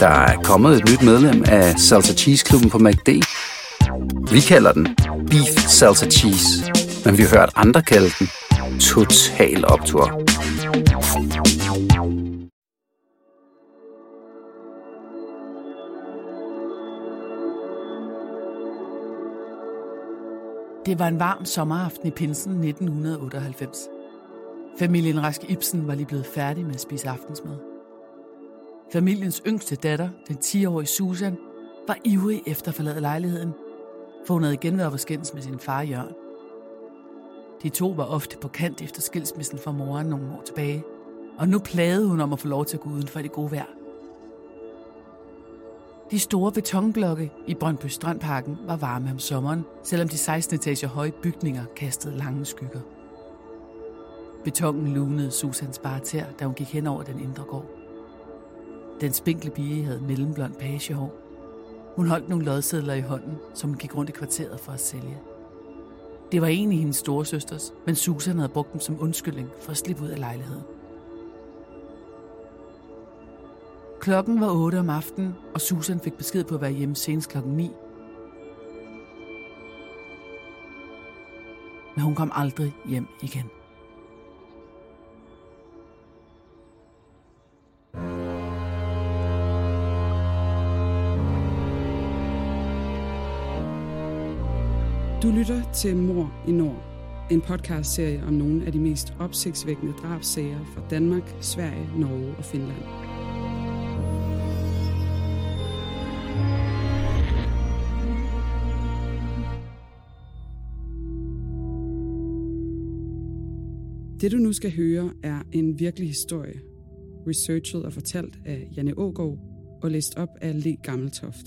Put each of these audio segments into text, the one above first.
Der er kommet et nyt medlem af Salsa Cheese Klubben på MACD. Vi kalder den Beef Salsa Cheese, men vi har hørt andre kalde den Total Optor. Det var en varm sommeraften i pinsen 1998. Familien Rask Ibsen var lige blevet færdig med at spise aftensmad. Familiens yngste datter, den 10-årige Susan, var ivrig efter at forlade lejligheden, for hun havde igen været skændes med sin far Jørgen. De to var ofte på kant efter skilsmissen fra moren nogle år tilbage, og nu plagede hun om at få lov til at gå uden for det gode vejr. De store betonblokke i Brøndby Strandparken var varme om sommeren, selvom de 16 etager høje bygninger kastede lange skygger. Betongen lunede Susans bare tær, da hun gik hen over den indre gård. Den spinkle pige havde mellemblond pagehår. Hun holdt nogle lodsedler i hånden, som hun gik rundt i kvarteret for at sælge. Det var egentlig hendes storesøsters, men Susan havde brugt dem som undskyldning for at slippe ud af lejligheden. Klokken var 8 om aftenen, og Susan fik besked på at være hjemme senest klokken 9. Men hun kom aldrig hjem igen. Du lytter til Mor i Nord, en podcastserie om nogle af de mest opsigtsvækkende drabsager fra Danmark, Sverige, Norge og Finland. Det du nu skal høre er en virkelig historie, researchet og fortalt af Janne Ågaard og læst op af Le Gammeltoft.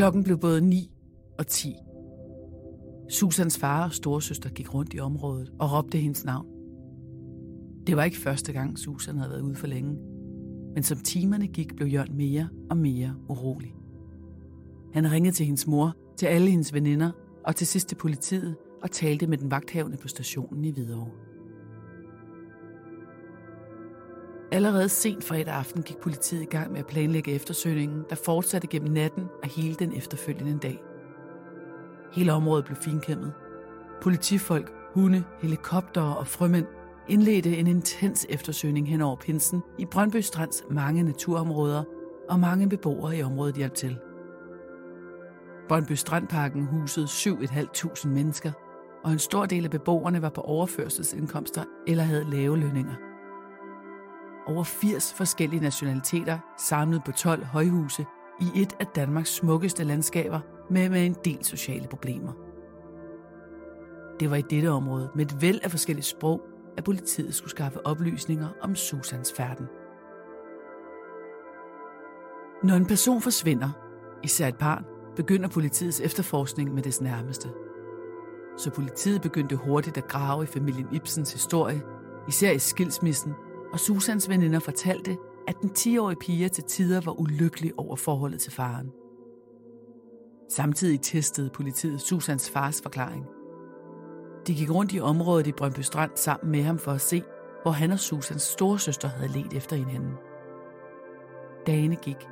Klokken blev både 9 og 10. Susans far og storesøster gik rundt i området og råbte hendes navn. Det var ikke første gang, Susan havde været ude for længe. Men som timerne gik, blev Jørgen mere og mere urolig. Han ringede til hendes mor, til alle hendes veninder og til sidst til politiet og talte med den vagthavende på stationen i Hvidovre. Allerede sent fredag aften gik politiet i gang med at planlægge eftersøgningen, der fortsatte gennem natten og hele den efterfølgende dag. Hele området blev finkæmmet. Politifolk, hunde, helikoptere og frømænd indledte en intens eftersøgning hen over pinsen i Brøndby Strands mange naturområder, og mange beboere i området hjalp til. Brøndby Strandparken husede 7.500 mennesker, og en stor del af beboerne var på overførselsindkomster eller havde lave lønninger. Over 80 forskellige nationaliteter samlet på 12 højhuse i et af Danmarks smukkeste landskaber med, med en del sociale problemer. Det var i dette område med et væld af forskellige sprog, at politiet skulle skaffe oplysninger om Susans færden. Når en person forsvinder, især et barn, begynder politiets efterforskning med dets nærmeste. Så politiet begyndte hurtigt at grave i familien Ibsens historie, især i skilsmissen, og Susans veninder fortalte, at den 10-årige pige til tider var ulykkelig over forholdet til faren. Samtidig testede politiet Susans fars forklaring – de gik rundt i området i Brøndby Strand sammen med ham for at se, hvor han og Susans storesøster havde let efter hinanden. Dagene gik.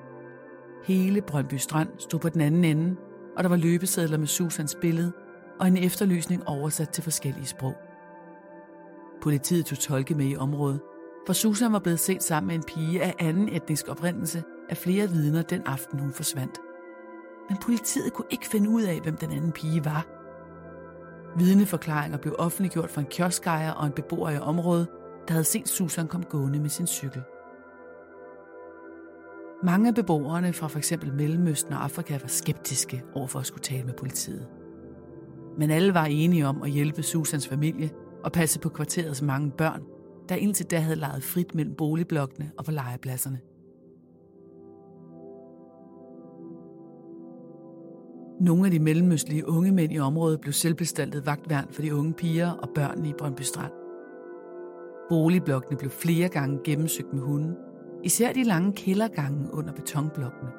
Hele Brøndby Strand stod på den anden ende, og der var løbesedler med Susans billede og en efterlysning oversat til forskellige sprog. Politiet tog tolke med i området, for Susan var blevet set sammen med en pige af anden etnisk oprindelse af flere vidner den aften, hun forsvandt. Men politiet kunne ikke finde ud af, hvem den anden pige var – Vidneforklaringer blev offentliggjort fra en kioskejer og en beboer i området, der havde set Susan komme gående med sin cykel. Mange af beboerne fra f.eks. Mellemøsten og Afrika var skeptiske over for at skulle tale med politiet. Men alle var enige om at hjælpe Susans familie og passe på kvarterets mange børn, der indtil da havde lejet frit mellem boligblokkene og på legepladserne. Nogle af de mellemøstlige unge mænd i området blev selvbestaltet vagtværn for de unge piger og børnene i Brøndby Strand. Boligblokkene blev flere gange gennemsøgt med hunden, især de lange kældergange under betonblokkene.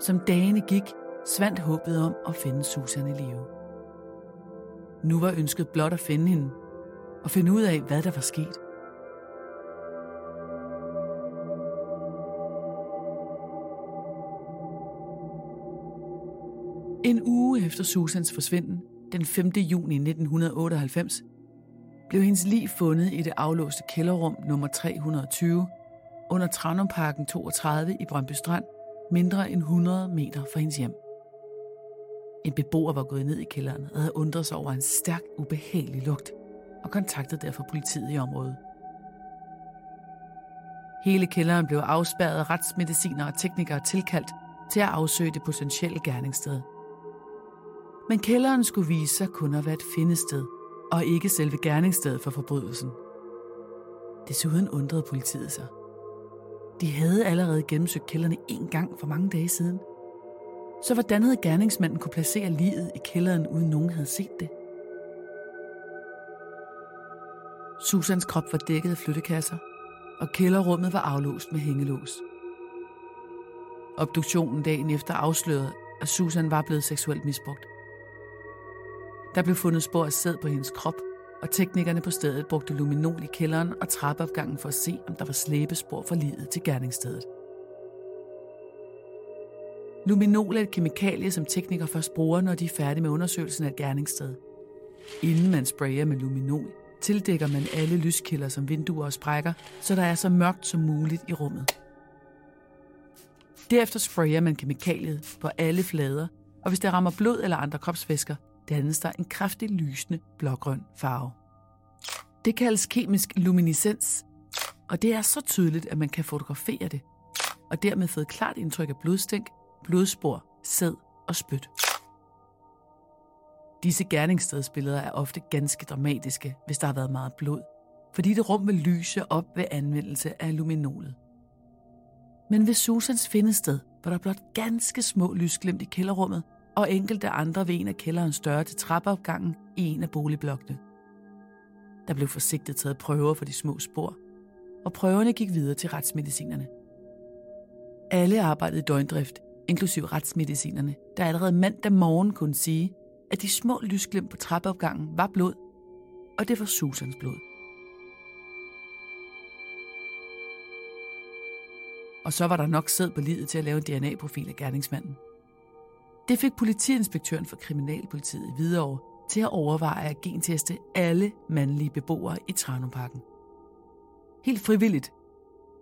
Som dagene gik, svandt håbet om at finde Susan i live. Nu var ønsket blot at finde hende og finde ud af, hvad der var sket. En uge efter Susans forsvinden, den 5. juni 1998, blev hendes lig fundet i det aflåste kælderrum nummer 320 under Tranumparken 32 i Brøndby Strand, mindre end 100 meter fra hendes hjem. En beboer var gået ned i kælderen og havde undret sig over en stærk, ubehagelig lugt og kontaktede derfor politiet i området. Hele kælderen blev afspærret af retsmediciner og teknikere tilkaldt til at afsøge det potentielle gerningssted. Men kælderen skulle vise sig kun at være et findested, og ikke selve gerningsstedet for forbrydelsen. Desuden undrede politiet sig. De havde allerede gennemsøgt kælderne en gang for mange dage siden. Så hvordan havde gerningsmanden kunne placere livet i kælderen, uden nogen havde set det? Susans krop var dækket af flyttekasser, og kælderrummet var aflåst med hængelås. Obduktionen dagen efter afslørede, at Susan var blevet seksuelt misbrugt. Der blev fundet spor af sæd på hendes krop, og teknikerne på stedet brugte luminol i kælderen og trappeopgangen for at se, om der var slæbespor for livet til gerningsstedet. Luminol er et kemikalie, som teknikere først bruger, når de er færdige med undersøgelsen af et gerningssted. Inden man sprayer med luminol, tildækker man alle lyskilder som vinduer og sprækker, så der er så mørkt som muligt i rummet. Derefter sprayer man kemikaliet på alle flader, og hvis det rammer blod eller andre kropsvæsker, dannes der en kraftig lysende blågrøn farve. Det kaldes kemisk luminescens, og det er så tydeligt, at man kan fotografere det, og dermed få et klart indtryk af blodstænk, blodspor, sæd og spyt. Disse gerningsstedsbilleder er ofte ganske dramatiske, hvis der har været meget blod, fordi det rum vil lyse op ved anvendelse af luminolet. Men ved Susans findested var der blot ganske små lysglimt i kælderrummet, og enkelte andre ved en af kælderens døre til trappeopgangen i en af boligblokkene. Der blev forsigtigt taget prøver for de små spor, og prøverne gik videre til retsmedicinerne. Alle arbejdede i døgndrift, inklusiv retsmedicinerne, der allerede mandag morgen kunne sige, at de små lysglimt på trappeopgangen var blod, og det var Susans blod. Og så var der nok sæd på livet til at lave en DNA-profil af gerningsmanden. Det fik politiinspektøren for Kriminalpolitiet i Hvidovre til at overveje at genteste alle mandlige beboere i Tranumparken. Helt frivilligt,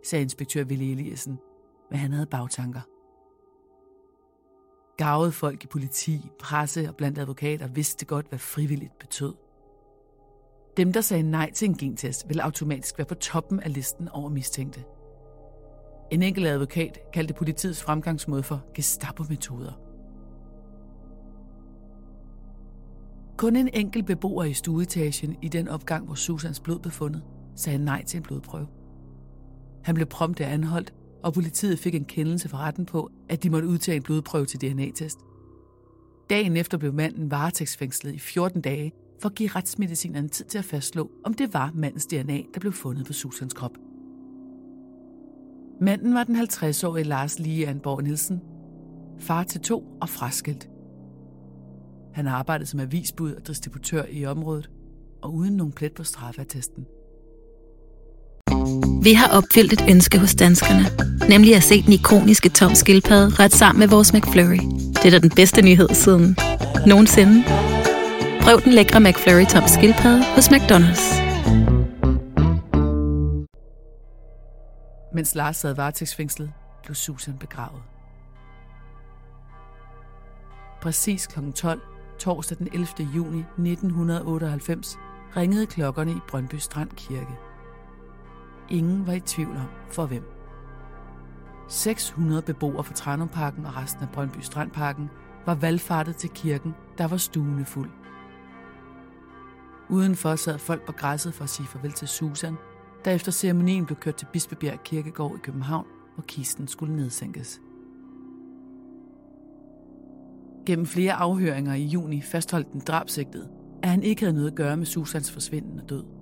sagde inspektør Ville Eliassen, men han havde bagtanker. Gavede folk i politi, presse og blandt advokater vidste godt, hvad frivilligt betød. Dem, der sagde nej til en gentest, ville automatisk være på toppen af listen over mistænkte. En enkelt advokat kaldte politiets fremgangsmåde for Gestapo-metoder. Kun en enkelt beboer i stueetagen i den opgang, hvor Susans blod blev fundet, sagde nej til en blodprøve. Han blev prompte anholdt og politiet fik en kendelse fra retten på, at de måtte udtage en blodprøve til DNA-test. Dagen efter blev manden varetægtsfængslet i 14 dage for at give retsmedicineren tid til at fastslå, om det var mandens DNA, der blev fundet på Susans krop. Manden var den 50-årige Lars Lige Anborg Nielsen, far til to og fraskilt. Han arbejdede som avisbud og distributør i området, og uden nogen plet på straffeattesten. Vi har opfyldt et ønske hos danskerne, nemlig at se den ikoniske tom skildpadde ret sammen med vores McFlurry. Det er da den bedste nyhed siden nogensinde. Prøv den lækre McFlurry tom skildpadde hos McDonald's. Mens Lars sad varetægtsfængslet, blev Susan begravet. Præcis kl. 12, torsdag den 11. juni 1998, ringede klokkerne i Brøndby Strand Kirke. Ingen var i tvivl om, for hvem. 600 beboere fra Tranumparken og resten af Brøndby Strandparken var valgfartet til kirken, der var stuende fuld. Udenfor sad folk på græsset for at sige farvel til Susan, der efter ceremonien blev kørt til Bispebjerg Kirkegård i København, hvor kisten skulle nedsænkes. Gennem flere afhøringer i juni fastholdt den drabsigtede, at han ikke havde noget at gøre med Susans forsvinden og død.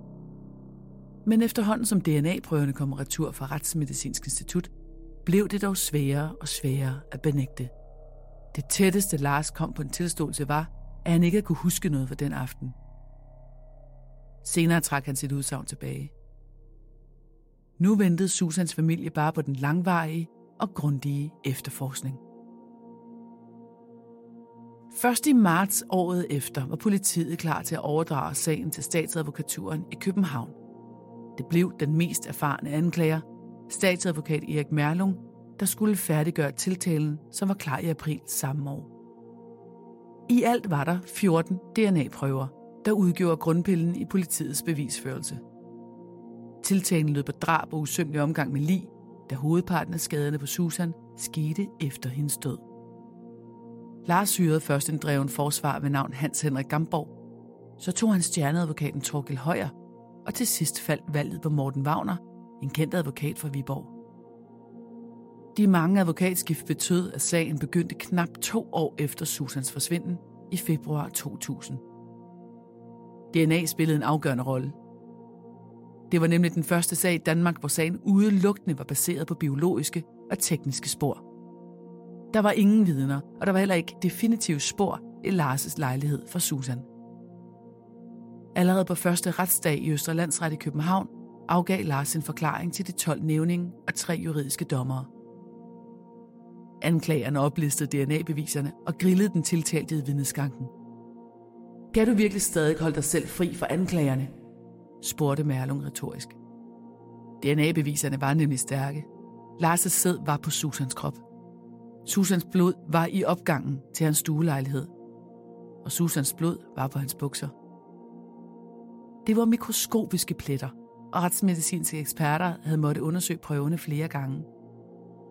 Men efterhånden som DNA-prøverne kom retur fra Retsmedicinsk Institut, blev det dog sværere og sværere at benægte. Det tætteste Lars kom på en tilståelse var, at han ikke kunne huske noget for den aften. Senere trak han sit udsagn tilbage. Nu ventede Susans familie bare på den langvarige og grundige efterforskning. Først i marts året efter var politiet klar til at overdrage sagen til statsadvokaturen i København. Det blev den mest erfarne anklager, statsadvokat Erik Merlung, der skulle færdiggøre tiltalen, som var klar i april samme år. I alt var der 14 DNA-prøver, der udgjorde grundpillen i politiets bevisførelse. Tiltalen lød på drab og usømmelig omgang med lig, da hovedparten af skaderne på Susan skete efter hendes død. Lars hyrede først en dreven forsvar ved navn Hans Henrik Gamborg. Så tog han stjerneadvokaten Torkel Højer, og til sidst faldt valget på Morten Wagner, en kendt advokat fra Viborg. De mange advokatskift betød, at sagen begyndte knap to år efter Susans forsvinden i februar 2000. DNA spillede en afgørende rolle. Det var nemlig den første sag i Danmark, hvor sagen udelukkende var baseret på biologiske og tekniske spor. Der var ingen vidner, og der var heller ikke definitive spor i Lars' lejlighed for Susan. Allerede på første retsdag i Østerlandsret i København afgav Lars en forklaring til de 12 nævninge og tre juridiske dommere. Anklagerne oplistede DNA-beviserne og grillede den tiltalte i vidneskanken. Kan du virkelig stadig holde dig selv fri for anklagerne? spurgte Merlung retorisk. DNA-beviserne var nemlig stærke. Lars' sæd var på Susans krop. Susans blod var i opgangen til hans stuelejlighed, og Susans blod var på hans bukser. Det var mikroskopiske pletter, og retsmedicinske eksperter havde måttet undersøge prøvene flere gange.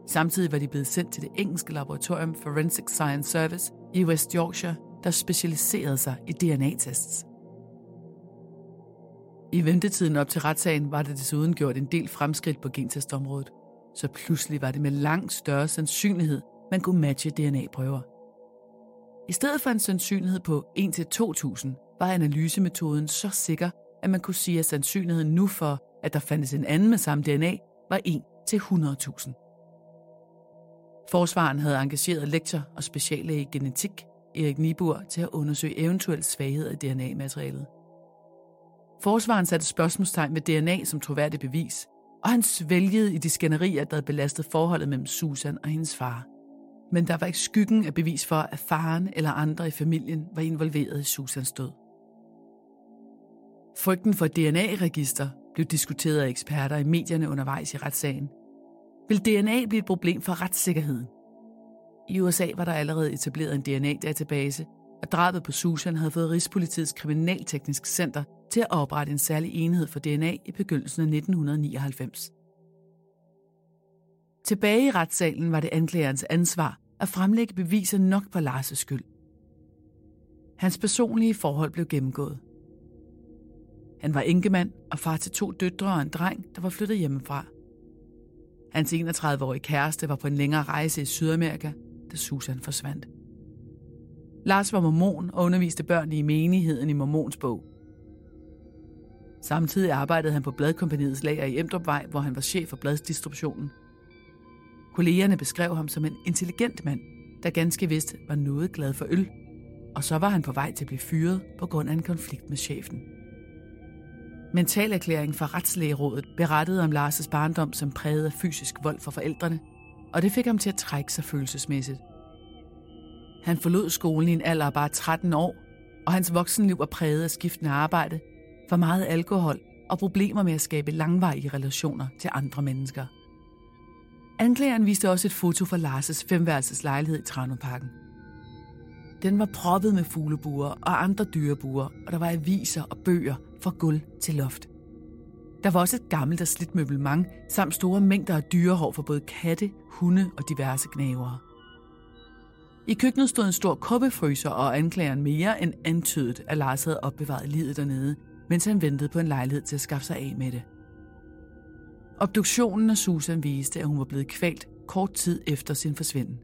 Samtidig var de blevet sendt til det engelske laboratorium Forensic Science Service i West Yorkshire, der specialiserede sig i DNA-tests. I ventetiden op til retssagen var det desuden gjort en del fremskridt på gentestområdet, så pludselig var det med langt større sandsynlighed, man kunne matche DNA-prøver. I stedet for en sandsynlighed på 1-2.000, var analysemetoden så sikker, at man kunne sige, at sandsynligheden nu for, at der fandtes en anden med samme DNA, var 1 til 100.000. Forsvaren havde engageret lektor og speciallæge i genetik, Erik Nibur, til at undersøge eventuelle svagheder i DNA-materialet. Forsvaren satte spørgsmålstegn ved DNA som troværdig bevis, og han svælgede i de skænderier, der havde belastet forholdet mellem Susan og hendes far men der var ikke skyggen af bevis for, at faren eller andre i familien var involveret i Susans død. Frygten for DNA-register blev diskuteret af eksperter i medierne undervejs i retssagen. Vil DNA blive et problem for retssikkerheden? I USA var der allerede etableret en DNA-database, og drabet på Susan havde fået Rigspolitiets Kriminalteknisk Center til at oprette en særlig enhed for DNA i begyndelsen af 1999. Tilbage i retssalen var det anklagerens ansvar at fremlægge beviser nok på Lars' skyld. Hans personlige forhold blev gennemgået. Han var enkemand og far til to døtre og en dreng, der var flyttet hjemmefra. Hans 31-årige kæreste var på en længere rejse i Sydamerika, da Susan forsvandt. Lars var mormon og underviste børn i menigheden i Mormons bog. Samtidig arbejdede han på bladkompaniets lager i Emdrupvej, hvor han var chef for bladsdistributionen – Kollegerne beskrev ham som en intelligent mand, der ganske vist var noget glad for øl, og så var han på vej til at blive fyret på grund af en konflikt med chefen mentalerklæring fra Retslægerådet berettede om Lars' barndom som præget af fysisk vold for forældrene, og det fik ham til at trække sig følelsesmæssigt. Han forlod skolen i en alder af bare 13 år, og hans voksenliv var præget af skiftende arbejde, for meget alkohol og problemer med at skabe langvarige relationer til andre mennesker. Anklageren viste også et foto fra Lars' femværelses lejlighed i Tranoparken. Den var proppet med fuglebuer og andre dyrebuer, og der var aviser og bøger fra gulv til loft. Der var også et gammelt og slidt møbelmang, samt store mængder af dyrehår for både katte, hunde og diverse gnavere. I køkkenet stod en stor kuppefryser, og anklageren mere end antydet, at Lars havde opbevaret livet dernede, mens han ventede på en lejlighed til at skaffe sig af med det. Obduktionen af Susan viste, at hun var blevet kvalt kort tid efter sin forsvinden.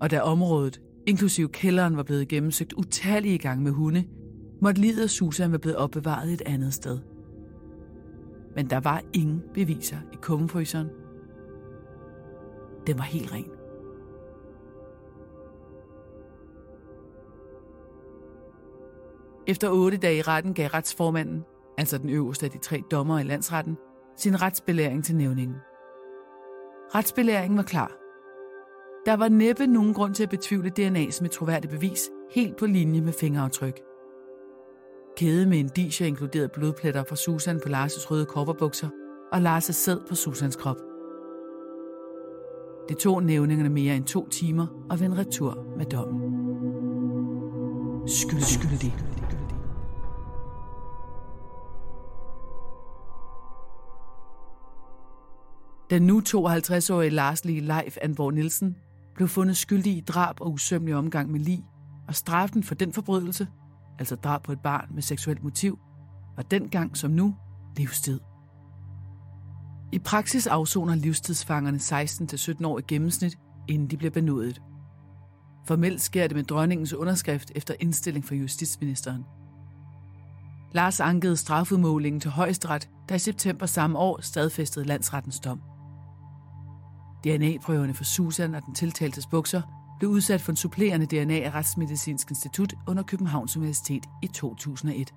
Og da området, inklusive kælderen, var blevet gennemsøgt utallige gange med hunde, måtte livet af Susan være blevet opbevaret et andet sted. Men der var ingen beviser i kummefryseren. Den var helt ren. Efter otte dage i retten gav retsformanden, altså den øverste af de tre dommer i landsretten, sin retsbelæring til nævningen. Retsbelæringen var klar. Der var næppe nogen grund til at betvivle DNA som et troværdigt bevis, helt på linje med fingeraftryk. Kæde med indicier inkluderede blodpletter fra Susan på Lars' røde kopperbukser og Lars' sæd på Susans krop. Det tog nævningerne mere end to timer og vendte retur med dommen. Skyldig. Skyldig. Den nu 52-årige Lars Lee Leif Anborg Nielsen blev fundet skyldig i drab og usømmelig omgang med lig, og straffen for den forbrydelse, altså drab på et barn med seksuelt motiv, var dengang som nu livstid. I praksis afsoner livstidsfangerne 16-17 år i gennemsnit, inden de bliver benådet. Formelt sker det med dronningens underskrift efter indstilling fra justitsministeren. Lars ankede strafudmålingen til højesteret, der i september samme år stadfæstede landsrettens dom. DNA-prøverne for Susan og den tiltaltes bukser blev udsat for en supplerende DNA af Retsmedicinsk Institut under Københavns Universitet i 2001.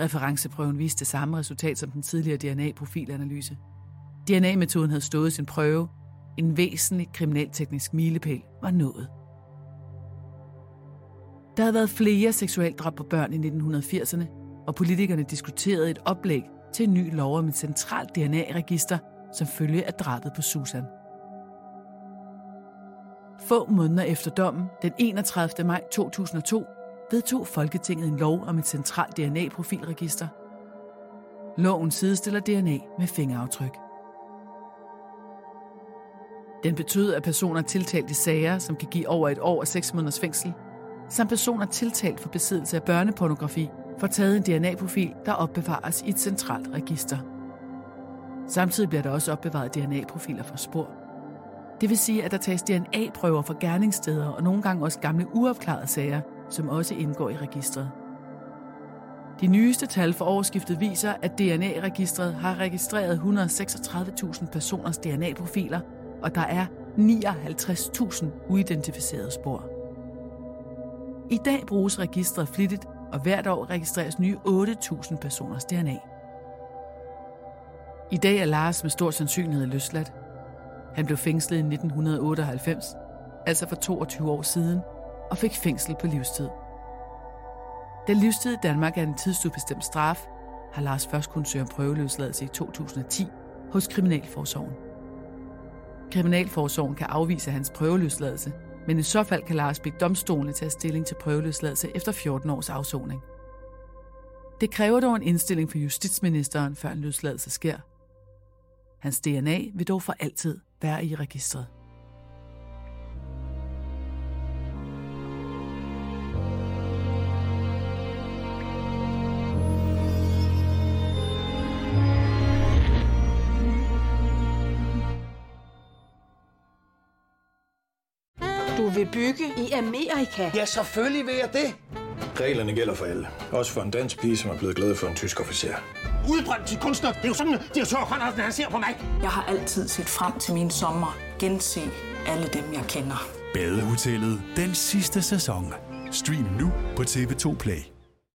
Referenceprøven viste det samme resultat som den tidligere DNA-profilanalyse. DNA-metoden havde stået sin prøve. En væsentlig kriminalteknisk milepæl var nået. Der havde været flere seksualdrab på børn i 1980'erne, og politikerne diskuterede et oplæg til en ny lov om et centralt DNA-register som følge af drabet på Susan. Få måneder efter dommen, den 31. maj 2002, vedtog Folketinget en lov om et centralt DNA-profilregister. Loven sidestiller DNA med fingeraftryk. Den betød, at personer tiltalt i sager, som kan give over et år og seks måneders fængsel, samt personer tiltalt for besiddelse af børnepornografi, får taget en DNA-profil, der opbevares i et centralt register. Samtidig bliver der også opbevaret DNA-profiler fra spor. Det vil sige, at der tages DNA-prøver fra gerningssteder og nogle gange også gamle uopklarede sager, som også indgår i registret. De nyeste tal for årsskiftet viser, at DNA-registret har registreret 136.000 personers DNA-profiler, og der er 59.000 uidentificerede spor. I dag bruges registret flittigt, og hvert år registreres nye 8.000 personers DNA. I dag er Lars med stor sandsynlighed løsladt. Han blev fængslet i 1998, altså for 22 år siden, og fik fængsel på livstid. Da livstid i Danmark er en tidsubestemt straf, har Lars først kunnet søge om prøveløsladelse i 2010 hos Kriminalforsorgen. Kriminalforsorgen kan afvise hans prøveløsladelse, men i så fald kan Lars bede domstolene tage stilling til prøveløsladelse efter 14 års afsoning. Det kræver dog en indstilling for justitsministeren, før en løsladelse sker – Hans DNA vil dog for altid være i registret. Du vil bygge i Amerika? Ja, selvfølgelig vil jeg det. Reglerne gælder for alle. Også for en dansk pige, som er blevet glad for en tysk officer. Udbrændt til kunstner. Det er jo sådan, at direktør Conradsen, han ser på mig. Jeg har altid set frem til min sommer. Gense alle dem, jeg kender. Badehotellet den sidste sæson. Stream nu på TV2 Play.